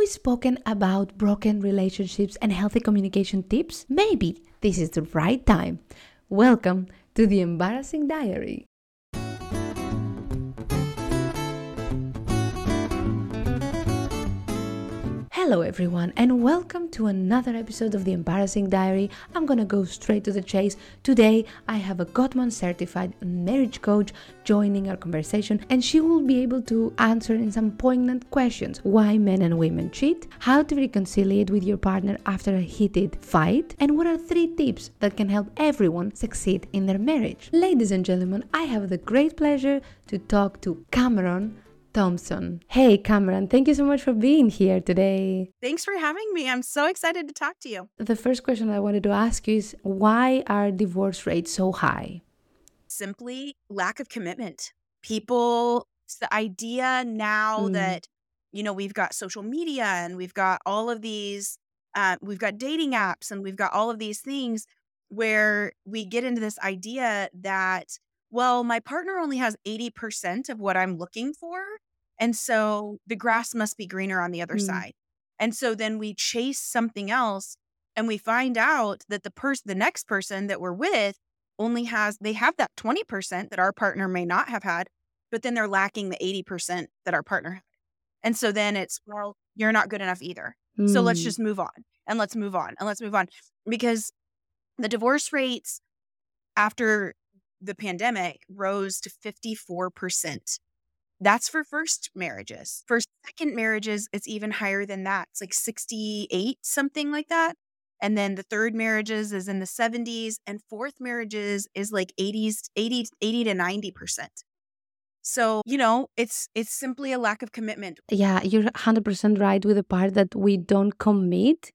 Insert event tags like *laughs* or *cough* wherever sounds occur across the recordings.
we spoken about broken relationships and healthy communication tips? Maybe this is the right time. Welcome to the Embarrassing Diary. Hello, everyone, and welcome to another episode of The Embarrassing Diary. I'm gonna go straight to the chase. Today, I have a Gottman certified marriage coach joining our conversation, and she will be able to answer in some poignant questions why men and women cheat, how to reconcile with your partner after a heated fight, and what are three tips that can help everyone succeed in their marriage. Ladies and gentlemen, I have the great pleasure to talk to Kameran. Thompson. Hey, Kameran, thank you so much for being here today. Thanks for having me. I'm so excited to talk to you. The first question I wanted to ask you is why are divorce rates so high? Simply lack of commitment. People, it's the idea now mm. that, you know, we've got social media and we've got all of these, uh, we've got dating apps and we've got all of these things where we get into this idea that well, my partner only has 80% of what I'm looking for. And so the grass must be greener on the other mm. side. And so then we chase something else and we find out that the person, the next person that we're with only has, they have that 20% that our partner may not have had, but then they're lacking the 80% that our partner had. And so then it's, well, you're not good enough either. Mm. So let's mm. just move on and let's move on and let's move on because the divorce rates after the pandemic rose to 54%. That's for first marriages. For second marriages, it's even higher than that. It's like 68, something like that. And then the third marriages is in the 70s and fourth marriages is like 80s 80 80 to 90%. So, you know, it's it's simply a lack of commitment. Yeah, you're 100% right with the part that we don't commit.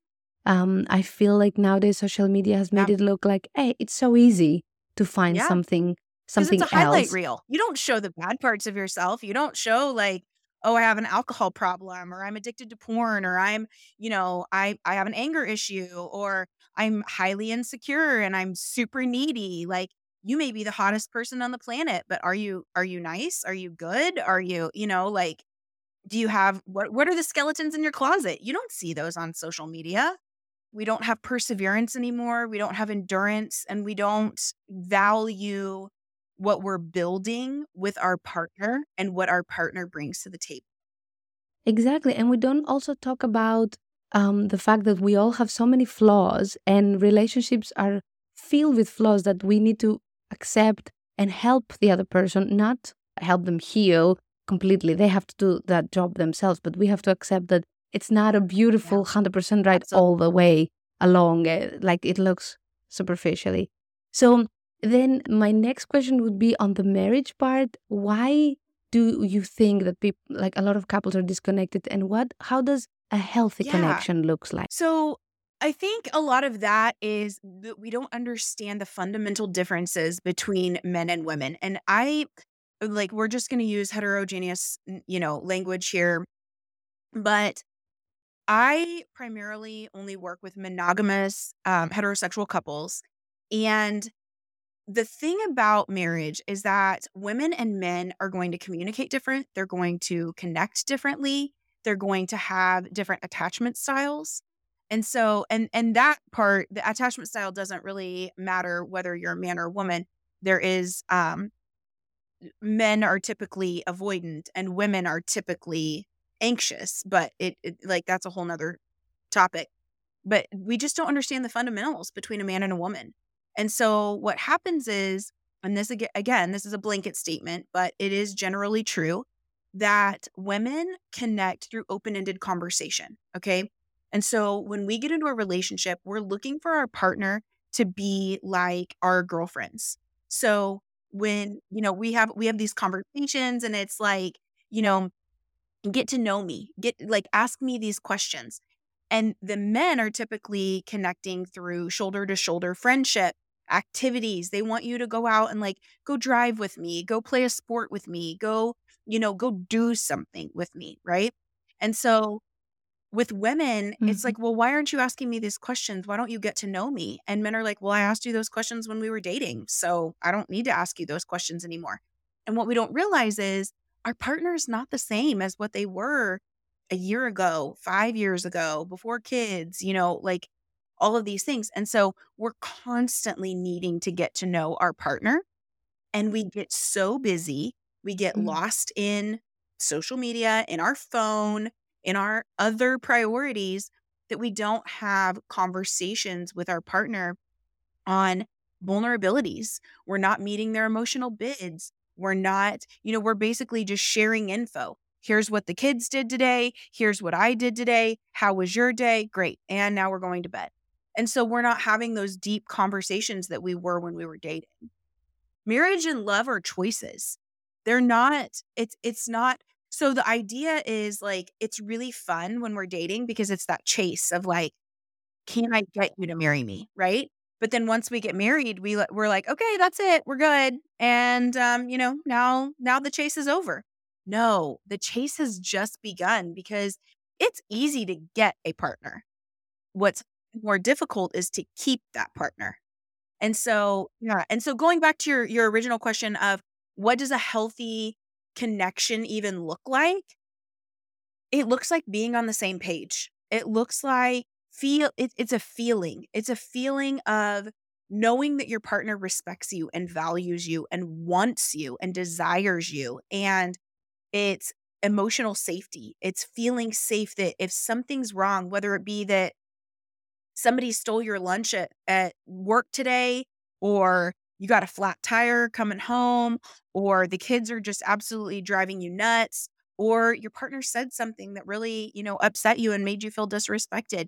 Um, I feel like nowadays social media has made yeah. it look like, hey, it's so easy to find yeah. something something it's a highlight reel. You don't show the bad parts of yourself. You don't show like, oh, I have an alcohol problem or I'm addicted to porn or I'm, you know, I I have an anger issue or I'm highly insecure and I'm super needy. Like you may be the hottest person on the planet, but are you are you nice? Are you good? Are you, you know, like do you have what what are the skeletons in your closet? You don't see those on social media we don't have perseverance anymore. We don't have endurance and we don't value what we're building with our partner and what our partner brings to the table. Exactly. And we don't also talk about um, the fact that we all have so many flaws and relationships are filled with flaws that we need to accept and help the other person, not help them heal completely. They have to do that job themselves, but we have to accept that it's not a beautiful yeah. 100% right Absolutely. all the way along eh, like it looks superficially so then my next question would be on the marriage part why do you think that people like a lot of couples are disconnected and what how does a healthy yeah. connection looks like so I think a lot of that is that we don't understand the fundamental differences between men and women. And I like, we're just going to use heterogeneous, you know, language here. But I primarily only work with monogamous um, heterosexual couples. And the thing about marriage is that women and men are going to communicate different, they're going to connect differently, they're going to have different attachment styles. And so and and that part the attachment style doesn't really matter whether you're a man or a woman. There is um men are typically avoidant and women are typically anxious, but it, it like that's a whole nother topic. But we just don't understand the fundamentals between a man and a woman. And so what happens is, and this again, this is a blanket statement, but it is generally true that women connect through open ended conversation. Okay. And so when we get into a relationship, we're looking for our partner to be like our girlfriends. So when, you know, we have we have these conversations and it's like, you know, get to know me, get like ask me these questions. And the men are typically connecting through shoulder to shoulder friendship activities. They want you to go out and like go drive with me, go play a sport with me, go, you know, go do something with me. Right. And so with women, mm-hmm. it's like, well, why aren't you asking me these questions? Why don't you get to know me? And men are like, well, I asked you those questions when we were dating. So I don't need to ask you those questions anymore. And what we don't realize is our partner is not the same as what they were a year ago, five years ago, before kids, you know, like all of these things. And so we're constantly needing to get to know our partner. And we get so busy, we get mm. lost in social media, in our phone, in our other priorities that we don't have conversations with our partner on vulnerabilities. We're not meeting their emotional bids. We're not, you know, we're basically just sharing info. Here's what the kids did today. Here's what I did today. How was your day? Great. And now we're going to bed. And so we're not having those deep conversations that we were when we were dating. Marriage and love are choices. They're not, it's, it's not. So the idea is like, it's really fun when we're dating because it's that chase of like, can I get you to marry me? Right. But then once we get married, we we're like, okay, that's it, we're good, and um, you know, now now the chase is over. No, the chase has just begun because it's easy to get a partner. What's more difficult is to keep that partner. And so, yeah, and so going back to your your original question of what does a healthy connection even look like? It looks like being on the same page. It looks like feel it, it's a feeling. It's a feeling of knowing that your partner respects you and values you and wants you and desires you and it's emotional safety. It's feeling safe that if something's wrong, whether it be that somebody stole your lunch at, at work today or you got a flat tire coming home or the kids are just absolutely driving you nuts or your partner said something that really, you know, upset you and made you feel disrespected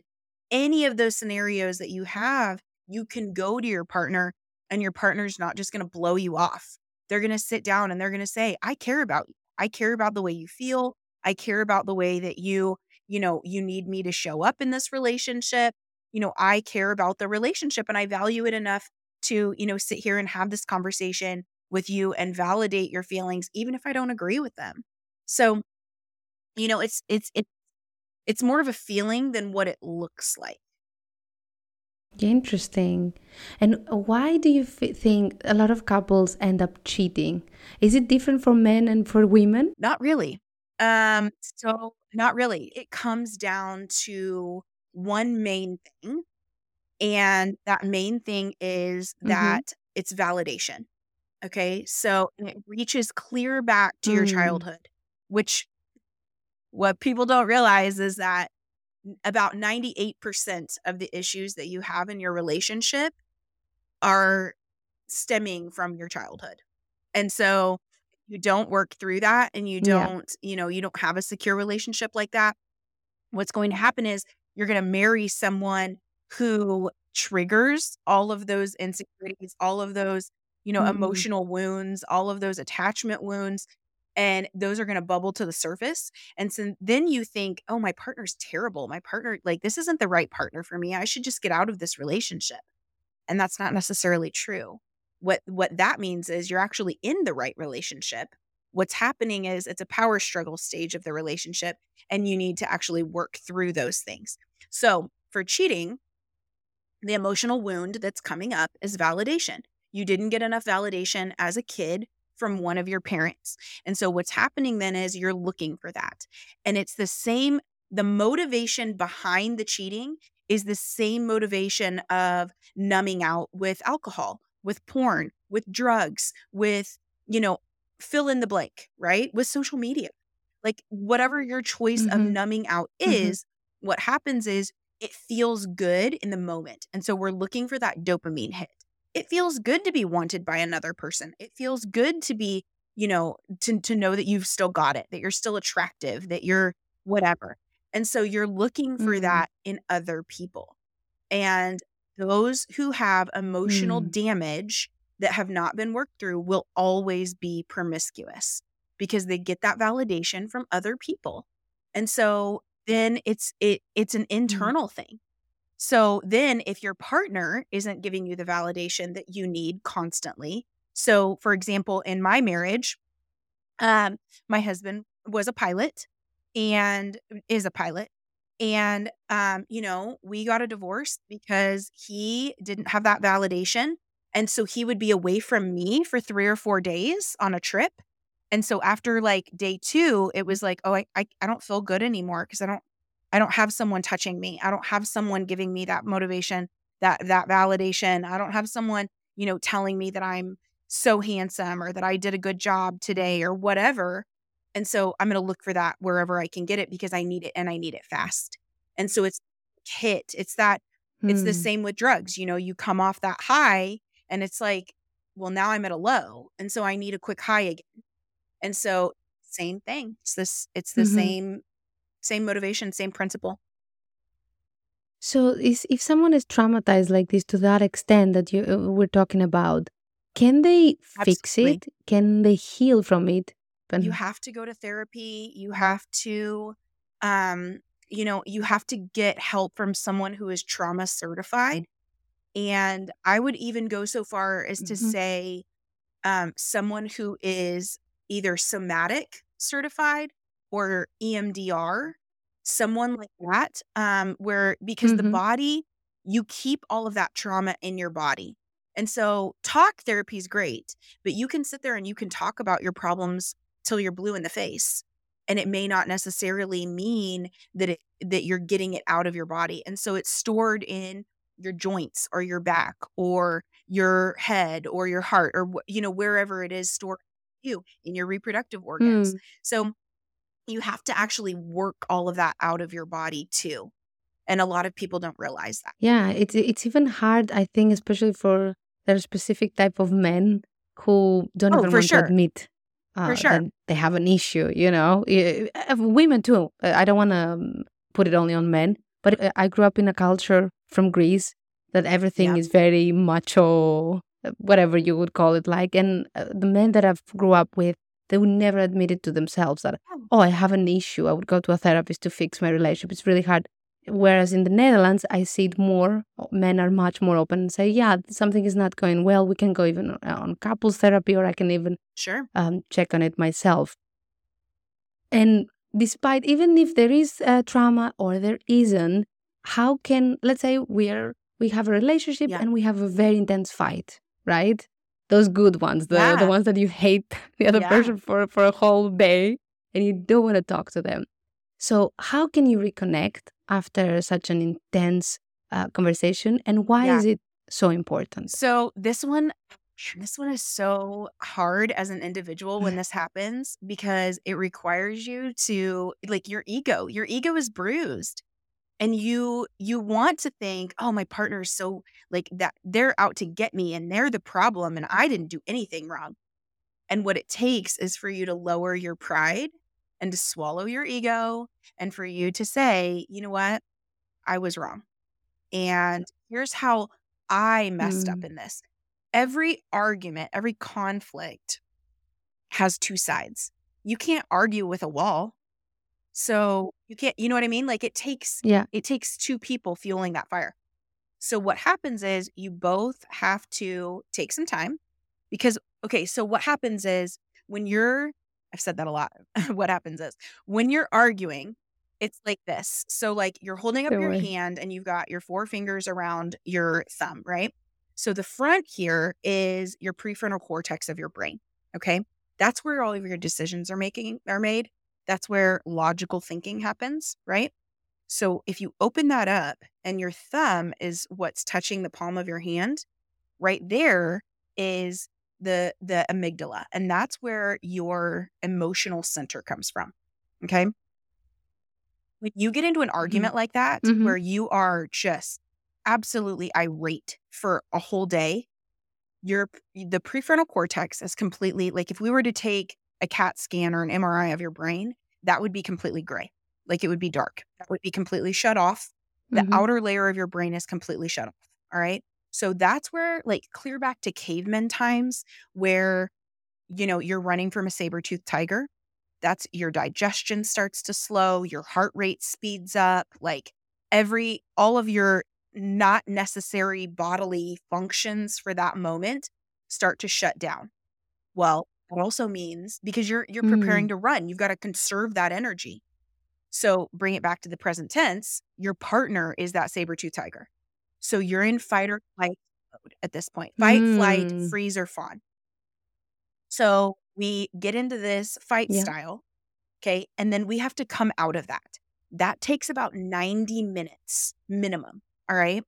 any of those scenarios that you have, you can go to your partner and your partner's not just going to blow you off. They're going to sit down and they're going to say, I care about you. I care about the way you feel. I care about the way that you, you know, you need me to show up in this relationship. You know, I care about the relationship and I value it enough to, you know, sit here and have this conversation with you and validate your feelings, even if I don't agree with them. So, you know, it's, it's, it's it's more of a feeling than what it looks like. Interesting. And why do you f- think a lot of couples end up cheating? Is it different for men and for women? Not really. Um, so not really. It comes down to one main thing. And that main thing is mm-hmm. that mm-hmm. it's validation. Okay. So it reaches clear back to mm. your childhood, which what people don't realize is that about 98% of the issues that you have in your relationship are stemming from your childhood. And so you don't work through that and you don't, yeah. you know, you don't have a secure relationship like that. What's going to happen is you're going to marry someone who triggers all of those insecurities, all of those, you know, mm-hmm. emotional wounds, all of those attachment wounds and those are going to bubble to the surface and so then you think oh my partner's terrible. My partner like this isn't the right partner for me. I should just get out of this relationship. And that's not necessarily true. What what that means is you're actually in the right relationship. What's happening is it's a power struggle stage of the relationship and you need to actually work through those things. So for cheating the emotional wound that's coming up is validation. You didn't get enough validation as a kid from one of your parents. And so what's happening then is you're looking for that. And it's the same the motivation behind the cheating is the same motivation of numbing out with alcohol, with porn, with drugs, with, you know, fill in the blank, right? With social media. Like whatever your choice mm-hmm. of numbing out mm-hmm. is, mm-hmm. what happens is it feels good in the moment. And so we're looking for that dopamine hit it feels good to be wanted by another person. It feels good to be, you know, to to know that you've still got it, that you're still attractive, that you're whatever. And so you're looking for mm-hmm. that in other people. And those who have emotional mm. damage that have not been worked through will always be promiscuous because they get that validation from other people. And so then it's it it's an mm. internal mm. thing. So then, if your partner isn't giving you the validation that you need constantly, so for example, in my marriage, um, my husband was a pilot and is a pilot. And, um, you know, we got a divorce because he didn't have that validation. And so he would be away from me for three or four days on a trip. And so after like day two, it was like, oh, I, I, I don't feel good anymore because I don't I don't have someone touching me. I don't have someone giving me that motivation, that that validation. I don't have someone, you know, telling me that I'm so handsome or that I did a good job today or whatever. And so I'm going to look for that wherever I can get it because I need it and I need it fast. And so it's hit. It's that hmm. it's the hmm. same with drugs. You know, you come off that high and it's like, well, now I'm at a low. And so I need a quick high again. And so same thing. It's this it's the mm-hmm. same same motivation, same principle. So is, if someone is traumatized like this to that extent that you uh, were talking about, can they fix it? Can they heal from it? you have to go to therapy. You have to um you know, you have to get help from someone who is trauma certified. And I would even go so far as to mm-hmm. say um, someone who is either somatic certified or EMDR, someone like that, um, where because mm-hmm. the body, you keep all of that trauma in your body. And so talk therapy is great, but you can sit there and you can talk about your problems till you're blue in the face and it may not necessarily mean that it that you're getting it out of your body and so it's stored in your joints or your back or your head or your heart or you know wherever it is stored you in your reproductive organs mm. so you have to actually work all of that out of your body too and a lot of people don't realize that yeah it's it's even hard i think especially for there's specific type of men who don't oh, even want sure. to admit uh, For sure. they have an issue, you know. Uh, women too. I don't want to um, put it only on men, but I grew up in a culture from Greece that everything is very macho, whatever you would call it like. And the men that I've grew up with, they would never admit it to themselves that, oh, I have an issue. I would go to a therapist to fix my relationship. It's really hard. Whereas in the Netherlands, I see it more. Men are much more open and say, "Yeah, something is not going well. We can go even on couples therapy, or I can even sure um, check on it myself." And despite even if there is a trauma or there isn't, how can let's say we're we have a relationship yeah. and we have a very intense fight, right? Those good ones, the yeah. the ones that you hate *laughs* the other yeah. person for for a whole day, and you don't want to talk to them. So how can you reconnect? after such an intense uh, conversation and why yeah. is it so important so this one this one is so hard as an individual when this happens because it requires you to like your ego your ego is bruised and you you want to think oh my partner is so like that they're out to get me and they're the problem and i didn't do anything wrong and what it takes is for you to lower your pride and to swallow your ego and for you to say, you know what? I was wrong. And here's how I messed mm. up in this. Every argument, every conflict has two sides. You can't argue with a wall. So you can't, you know what I mean? Like it takes, yeah, it takes two people fueling that fire. So what happens is you both have to take some time because, okay, so what happens is when you're I've said that a lot. *laughs* what happens is when you're arguing, it's like this. So, like you're holding up your hand and you've got your four fingers around your thumb, right? So, the front here is your prefrontal cortex of your brain. Okay. That's where all of your decisions are making are made. That's where logical thinking happens, right? So, if you open that up and your thumb is what's touching the palm of your hand, right there is the the amygdala and that's where your emotional center comes from okay when you get into an mm-hmm. argument mm-hmm. like that mm-hmm. where you are just absolutely irate for a whole day your the prefrontal cortex is completely like if we were to take a cat scan or an mri of your brain that would be completely gray like it would be dark that would be completely shut off the mm-hmm. outer layer of your brain is completely shut off all right so that's where, like, clear back to caveman times where, you know, you're running from a saber toothed tiger. That's your digestion starts to slow, your heart rate speeds up, like every, all of your not necessary bodily functions for that moment start to shut down. Well, also means because you're you're preparing mm. to run, you've got to conserve that energy. So bring it back to the present tense. Your partner is that saber tooth tiger. So you're in fight or flight mode at this point fight, mm. flight, freeze, or fawn. So we get into this fight Yeah. style. Okay. And then we have to come out of that. That takes about 90 minutes minimum. All right.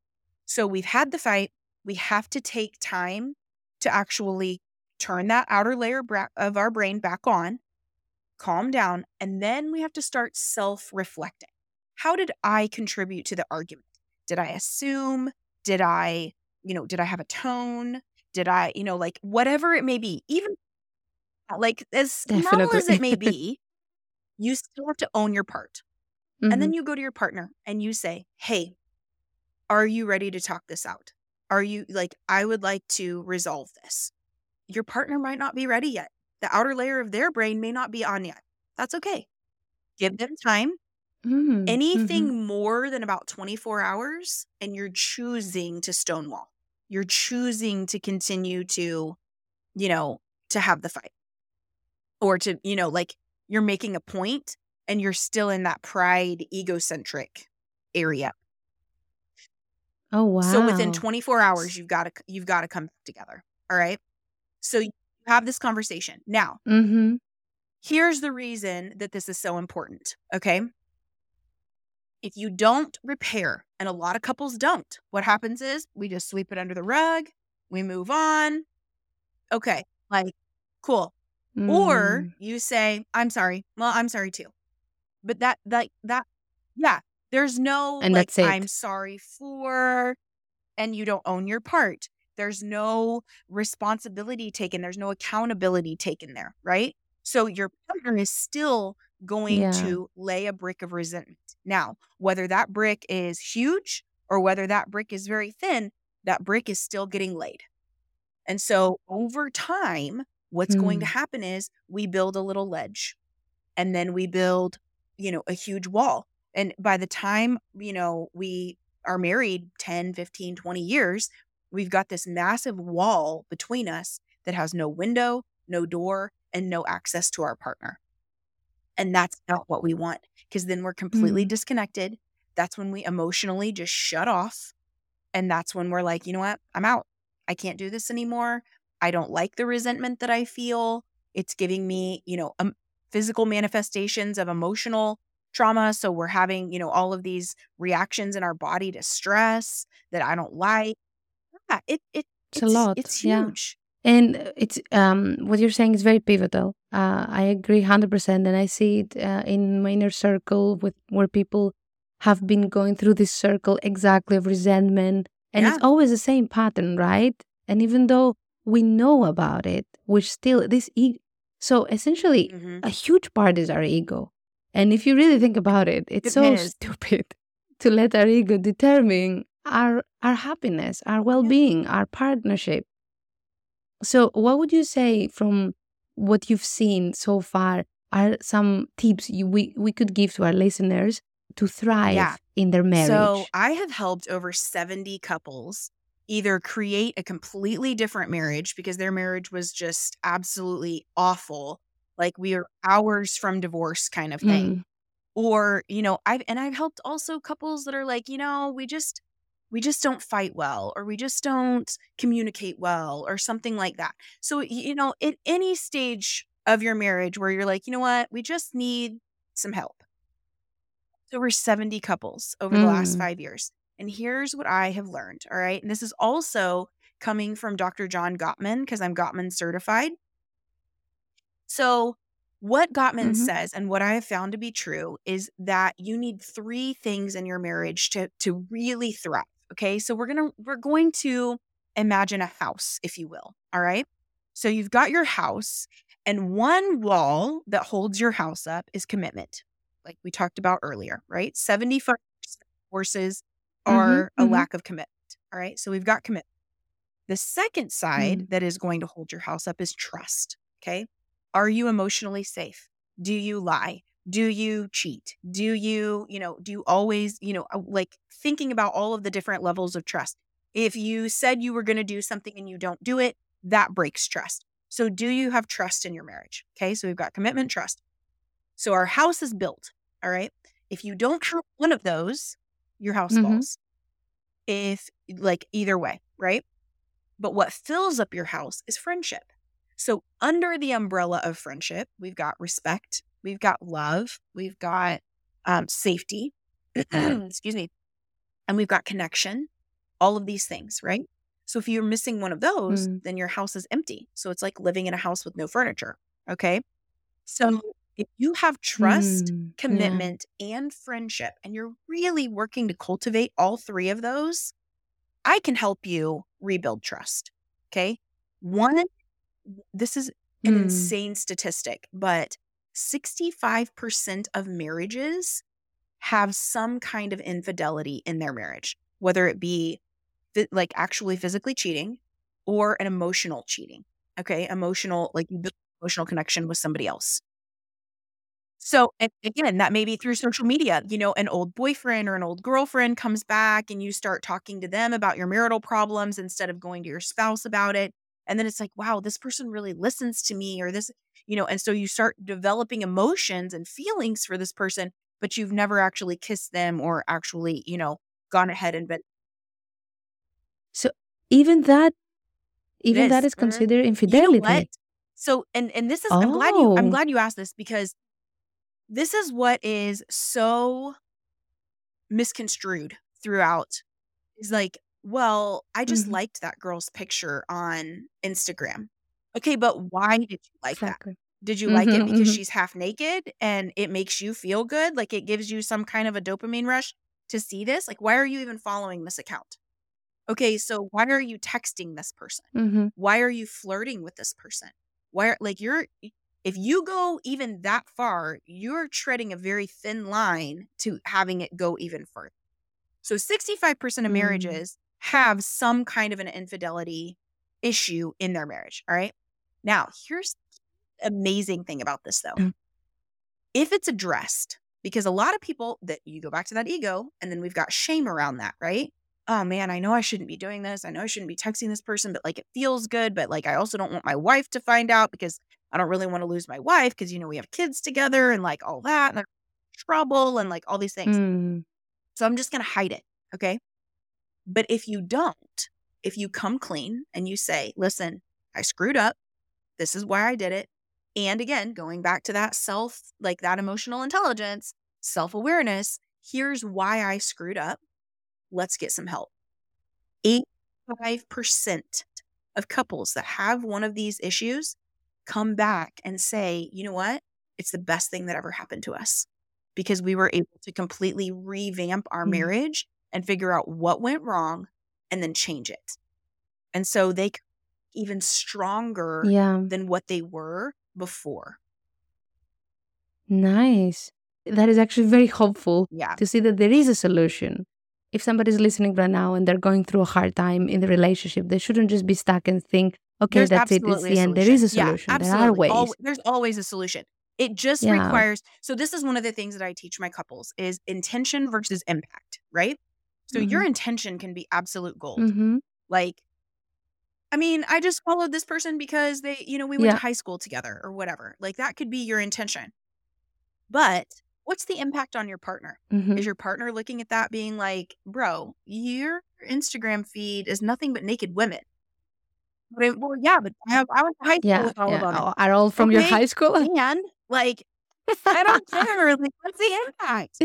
So we've had the fight. We have to take time to actually turn that outer layer bra- of our brain back on, calm down, and then we have to start self reflecting. How did I contribute to the argument? Did I assume? Did I, you know, did I have a tone? Did I, you know, like whatever it may be, even uh, like as small as it may *laughs* be, you still have to own your part. And then mm-hmm. you go to your partner and you say, Hey, are you ready to talk this out? Are you like, I would like to resolve this? Your partner might not be ready yet. The outer layer of their brain may not be on yet. That's okay. Give them time. Mhm, Anything mhm. more than about 24 hours, and you're choosing to stonewall. You're choosing to continue to, you know, to have the fight or to, you know, like you're making a point and you're still in that pride, egocentric area. Oh wow. So within 24 hours, you've got to you've got to come back together. All right. So you have this conversation. Now, hmm here's the reason that this is so important. Okay. If you don't repair, and a lot of couples don't, what happens is we just sweep it under the rug, we move on. Okay. Like, cool. Or Mm. you say, I'm sorry. Well, I'm sorry too. But that, that, that, yeah, there's no And like. I'm sorry for, and you don't own your part. There's no responsibility taken. There's no accountability taken there, right? So your partner is still going Yeah. to lay a brick of resentment. Now, whether that brick is huge or whether that brick is very thin, that brick is still getting laid. And so over time, what's going to Mm. happen is we build a little ledge and then we build, you know, a huge wall. And by the time, you know, we are married 10, 15, 20 years, we've got this massive wall between us that has no window, no door, and no access to our partner. And that's not what we want because then we're completely Mm. disconnected. That's when we emotionally just shut off. And that's when we're like, you know what? I'm out. I can't do this anymore. I don't like the resentment that I feel. It's giving me, you know, um, physical manifestations of emotional trauma. So we're having, you know, all of these reactions in our body to stress that I don't like. Yeah, it, it It's a lot. it's Yeah. huge. And uh, it's um what you're saying is very pivotal. Uh, I agree hundred percent, and I see it uh, in my inner circle with where people have been going through this circle exactly of resentment, and Yeah. it's always the same pattern, right? And even though we know about it, we're still this. E- so essentially, hmm a huge part is our ego, and if you really think about it, it's It so is. stupid *laughs* to let our ego determine our our happiness, our well-being, our partnership. So, what would you say from what you've seen so far are some tips you, we, we could give to our listeners to thrive Yeah. in their marriage? So I have helped over 70 couples either create a completely different marriage because their marriage was just absolutely awful. Like we are hours from divorce kind of thing. Mm, Or, you know, I've and I've helped also couples that are like, you know, we just we just don't fight well or we just don't communicate well or something like that. So, you know, at any stage of your marriage where you're like, you know what, we just need some help. Over 70 couples over the last mm, five years. And here's what I have learned. All right. And this is also coming from Dr. John Gottman because I'm Gottman certified. So, what Gottman mhm, says and what I have found to be true is that you need three things in your marriage to to really thrive. Okay? So we're going to we're going to imagine a house, if you will. All right? So you've got your house and one wall that holds your house up is commitment. Like we talked about earlier, right? 75% of divorces mhm, are a mhm, lack of commitment. All right? So we've got commitment. The second side mm, that is going to hold your house up is trust. Okay. Are you emotionally safe? Do you lie? Do you cheat? Do you, you know, do you always, you know, uh, like thinking about all of the different levels of trust? If you said you were going to do something and you don't do it, that breaks trust. So, do you have trust in your marriage? Okay. So, we've got commitment, trust. So, our house is built. All right. If you don't have one of those, your house mhm, falls. If, like, either way, right? But what fills up your house is friendship. So, under the umbrella of friendship, we've got respect, we've got love, we've got um, safety, *clears throat* excuse me, and we've got connection, all of these things, right? So, if you're missing one of those, Mm. then your house is empty. So, it's like living in a house with no furniture. Okay. So, if you have trust, Mm. Yeah. commitment, and friendship, and you're really working to cultivate all three of those, I can help you rebuild trust. Okay. One, this is an Mm. insane statistic, but 65% of marriages have some kind of infidelity in their marriage, whether it be like actually physically cheating or an emotional cheating. Okay. Emotional, like you build emotional connection with somebody else. So, again, that may be through social media. You know, an old boyfriend or an old girlfriend comes back and you start talking to them about your marital problems instead of going to your spouse about it. And then it's like, wow, this person really listens to me, or this, you know, and so you start developing emotions and feelings for this person, but you've never actually kissed them or actually, you know, gone ahead and been So even that, even that is. considered You know infidelity. So, and and this is, I'm glad you, I'm Oh. glad you asked this because this is what is so misconstrued throughout is like, well, I just Mhm. liked that girl's picture on Instagram. Okay, but why did you like that? Did you like it Mhm. because Mhm. she's half naked and it makes you feel good? Like it gives you some kind of a dopamine rush to see this? Like, why are you even following this account? Okay, so why are you texting this person? Mhm. Why are you flirting with this person? Why are like you're if you go even that far, you're treading a very thin line to having it go even further. So 65% of Mm. marriages have some kind of an infidelity issue in their marriage. All right. Now, here's the amazing thing about this though. Mm. If it's addressed, because a lot of people that you go back to that ego, and then we've got shame around that, right? Oh man, I know I shouldn't be doing this. I know I shouldn't be texting this person, but like it feels good. But like I also don't want my wife to find out because I don't really want to lose my wife because you know we have kids together and like all that and trouble and like all these things. Mm. So I'm just going to hide it. Okay. But if you don't, if you come clean and you say, listen, I screwed up. This is why I did it. And again, going back to that self, like that emotional intelligence, self awareness, here's why I screwed up. Let's get some help. 85% of couples that have one of these issues come back and say, you know what? It's the best thing that ever happened to us because we were able to completely revamp our Mm. marriage and figure out what went wrong and then change it. And so they even stronger Yeah. than what they were before. Nice. That is actually very hopeful Yeah. to see that there is a solution. If somebody's listening right now and they're going through a hard time in the relationship, they shouldn't just be stuck and think, okay, There's that's it, it's the end. There is a solution. Yeah. There are ways. Al- there's always a solution. It just Yeah. requires. So this is one of the things that I teach my couples is intention versus impact, right? So your Mhm. intention can be absolute gold. Mm-hmm. Like, I mean, I just followed this person because they, you know, we went to high school together or whatever. Like that could be your intention. But what's the impact on your partner? Mm-hmm. Is your partner looking at that being like, bro, your Instagram feed is nothing but naked women? But I- well, yeah, but I, have, I went to high school Yeah. with all of yeah. them. Oh, Are all from your Okay. high school? And like, *laughs* I don't care. Like, what's the impact?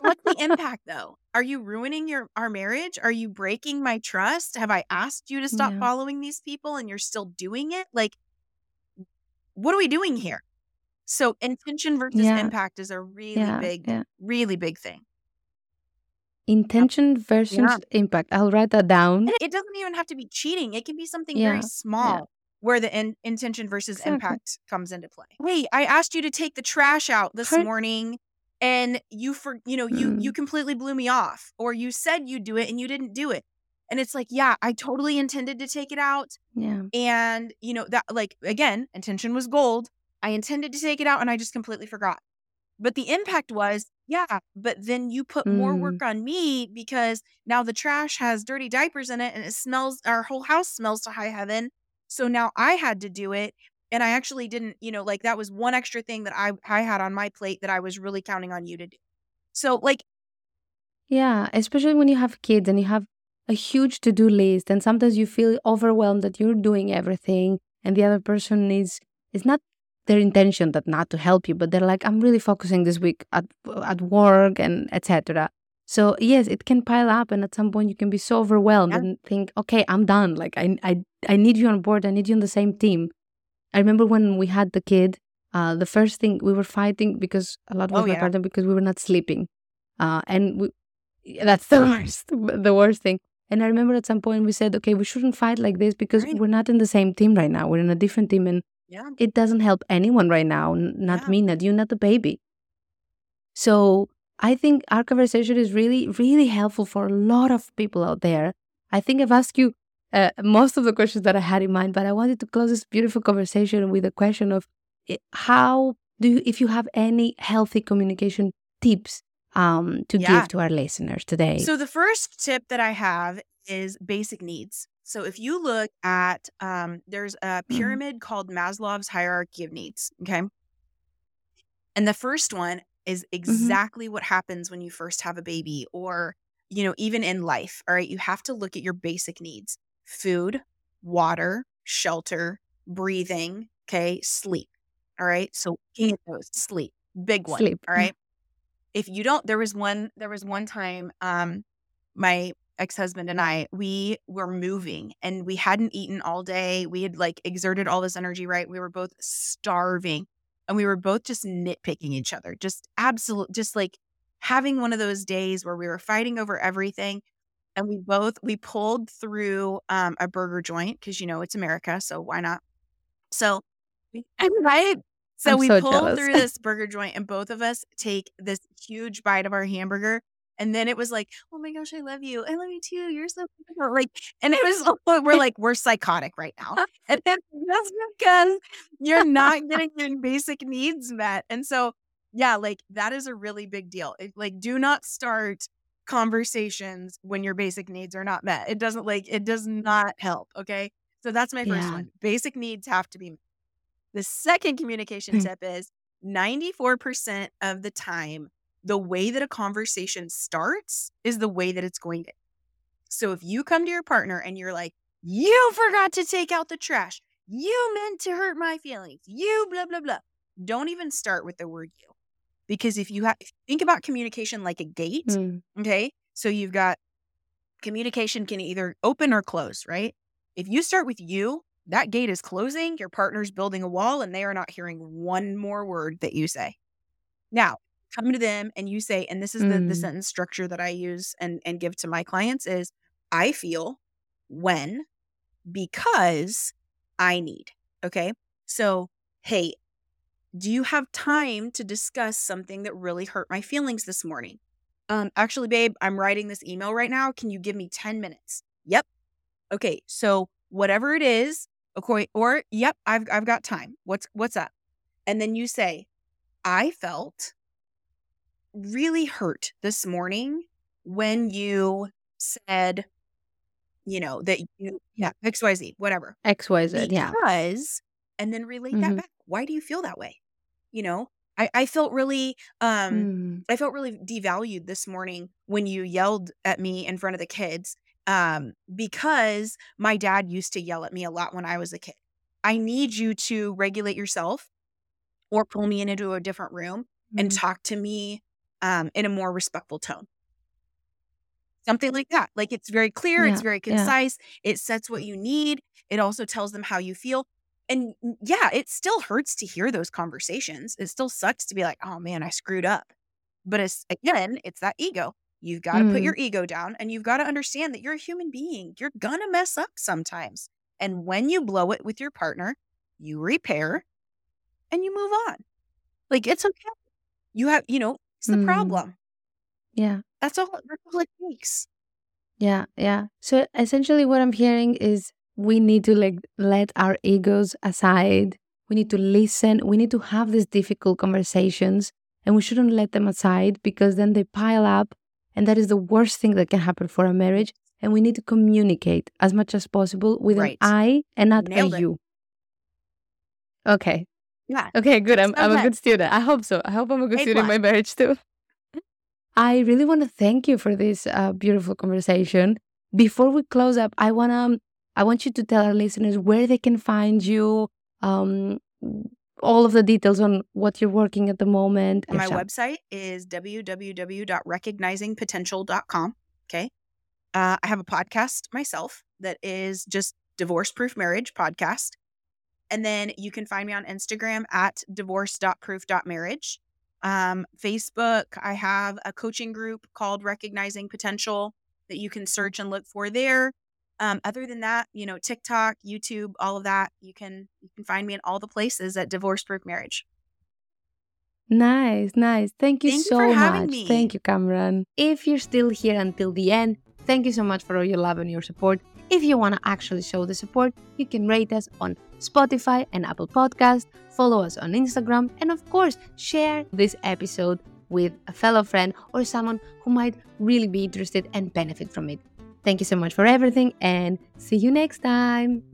What's the impact though? Are you ruining your our marriage? Are you breaking my trust? Have I asked you to stop Yeah. following these people and you're still doing it? Like, what are we doing here? So intention versus Yeah. impact is a really Yeah. big, really big thing. Intention versus impact. I'll write that down. And it doesn't even have to be cheating. It can be something very small where the in- intention versus Exactly. impact comes into play. Hey, I asked you to take the trash out this Her- morning and you for you know, you you Mm. completely blew me off or you said you'd do it and you didn't do it. And it's like, yeah, I totally intended to take it out Yeah. and you know that like again, intention was gold. I intended to take it out and I just completely forgot. But the impact was, yeah, but then you put more Mm. work on me because now the trash has dirty diapers in it and it smells, our whole house smells to high heaven. So now I had to do it. And I actually didn't, you know, like that was one extra thing that I, I had on my plate that I was really counting on you to do. So, like, Yeah, especially when you have kids and you have a huge to do list, and sometimes you feel overwhelmed that you're doing everything and the other person is it's not their intention that not to help you, but they're like, I'm really focusing this week at at work and etc. So yes, it can pile up, and at some point you can be so overwhelmed Yeah. and think, okay, I'm done. Like I I I need you on board. I need you on the same team. I remember when we had the kid. Uh, the first thing we were fighting because a lot with Oh, my yeah. partner because we were not sleeping, uh, and we, that's the *laughs* worst, the worst thing. And I remember at some point we said, okay, we shouldn't fight like this because Right. we're not in the same team right now. We're in a different team, and Yeah. it doesn't help anyone right now. n- Not Yeah. me, not you, not the baby. So I think our conversation is really, really helpful for a lot of people out there. I think I've asked you uh, most of the questions that I had in mind, but I wanted to close this beautiful conversation with a question of eh, how do you, if you have any healthy communication tips um, to Yeah. give to our listeners today? So the first tip that I have is basic needs. So if you look at um, there's a Mhm. pyramid called Maslow's hierarchy of needs. Okay. And the first one is exactly what happens when you first have a baby or, you know, even in life. All right. You have to look at your basic needs food, water, shelter, breathing. Okay. Sleep. All right. So those, sleep, big one. Sleep. All right. If you don't, there was one, there was one time, um, my ex-husband and I, we were moving and we hadn't eaten all day. We had like exerted all this energy, right? We were both starving and we were both just nitpicking each other, just absolute, just like having one of those days where we were fighting over everything. And we both, we pulled through um, a burger joint because, you know, it's America. So why not? So, *laughs* right. So I'm we so pull jealous. through this burger joint and both of us take this huge bite of our hamburger. And then it was like, oh my gosh, I love you. I love you too. You're so *laughs* beautiful." like, and it was *laughs* we're like, we're psychotic right now. And then that's because you're not getting your basic needs met. And so, yeah, like that is a really big deal. It, like, do not start conversations when your basic needs are not met. It doesn't like it does not help. Okay. So that's my first Yeah. one. Basic needs have to be met. The second communication Hmm. tip is 94% of the time, the way that a conversation starts is the way that it's going to. So if you come to your partner and you're like, you forgot to take out the trash, you meant to hurt my feelings, you blah, blah, blah. Don't even start with the word you. Because if you have, think about communication like a gate, Mm, Okay. So you've got communication can either open or close, right? If you start with you, that gate is closing, your partner's building a wall, and they are not hearing one more word that you say. Now, come to them and you say, and this is the, the Mm. sentence structure that I use and, and give to my clients is I feel when because I need. Okay. So, hey, do you have time to discuss something that really hurt my feelings this morning? Um, actually, babe, I'm writing this email right now. Can you give me 10 minutes? Yep. Okay. So whatever it is, okay, or yep, I've I've got time. What's what's up? And then you say, I felt really hurt this morning when you said, you know, that you yeah, XYZ, whatever. XYZ. Yeah. Because and then relate that Mhm. back. Why do you feel that way? You know, I, I felt really um Mm, I felt really devalued this morning when you yelled at me in front of the kids um, because my dad used to yell at me a lot when I was a kid. I need you to regulate yourself or pull me into a different room and mm. talk to me um, in a more respectful tone. Something like that. Like it's very clear, it's Yeah, very yeah. concise, it sets what you need, it also tells them how you feel. And yeah, it still hurts to hear those conversations. It still sucks to be like, oh man, I screwed up. But it's again, it's that ego. You've got to put Mm. your ego down and you've got to understand that you're a human being. You're going to mess up sometimes. And when you blow it with your partner, you repair and you move on. Like it's okay. You have, you know, it's the Mm. problem. Yeah. That's all, that's all it takes. Yeah, yeah. So essentially, what I'm hearing is we need to like let our egos aside. We need to listen. We need to have these difficult conversations, and we shouldn't let them aside because then they pile up, and that is the worst thing that can happen for a marriage. And we need to communicate as much as possible with Right. an I and not Nailed a it. you. Okay. Yeah. Okay, good. I'm, I'm a good. student. I hope so. I hope I'm a good student in my marriage too. I really want to thank you for this uh, beautiful conversation. Before we close up, I want to I want you to tell our listeners where they can find you, um, all of the details on what you're working at the moment. My website is www.recognizingpotential.com. Okay. Uh, I have a podcast myself that is just Divorce Proof Marriage podcast. And then you can find me on Instagram at divorce.proof.marriage. Um, Facebook, I have a coaching group called Recognizing Potential that you can search and look for there. Um, other than that, you know, TikTok, YouTube, all of that, you can you can find me in all the places at Divorce Proof Marriage. Nice, nice. Thank you Thank you so having much. me. Thank you, Kameran. If you're still here until the end, thank you so much for all your love and your support. If you want to actually show the support, you can rate us on Spotify and Apple Podcast, follow us on Instagram, and of course, share this episode with a fellow friend or someone who might really be interested and benefit from it. Thank you so much for everything and see you next time.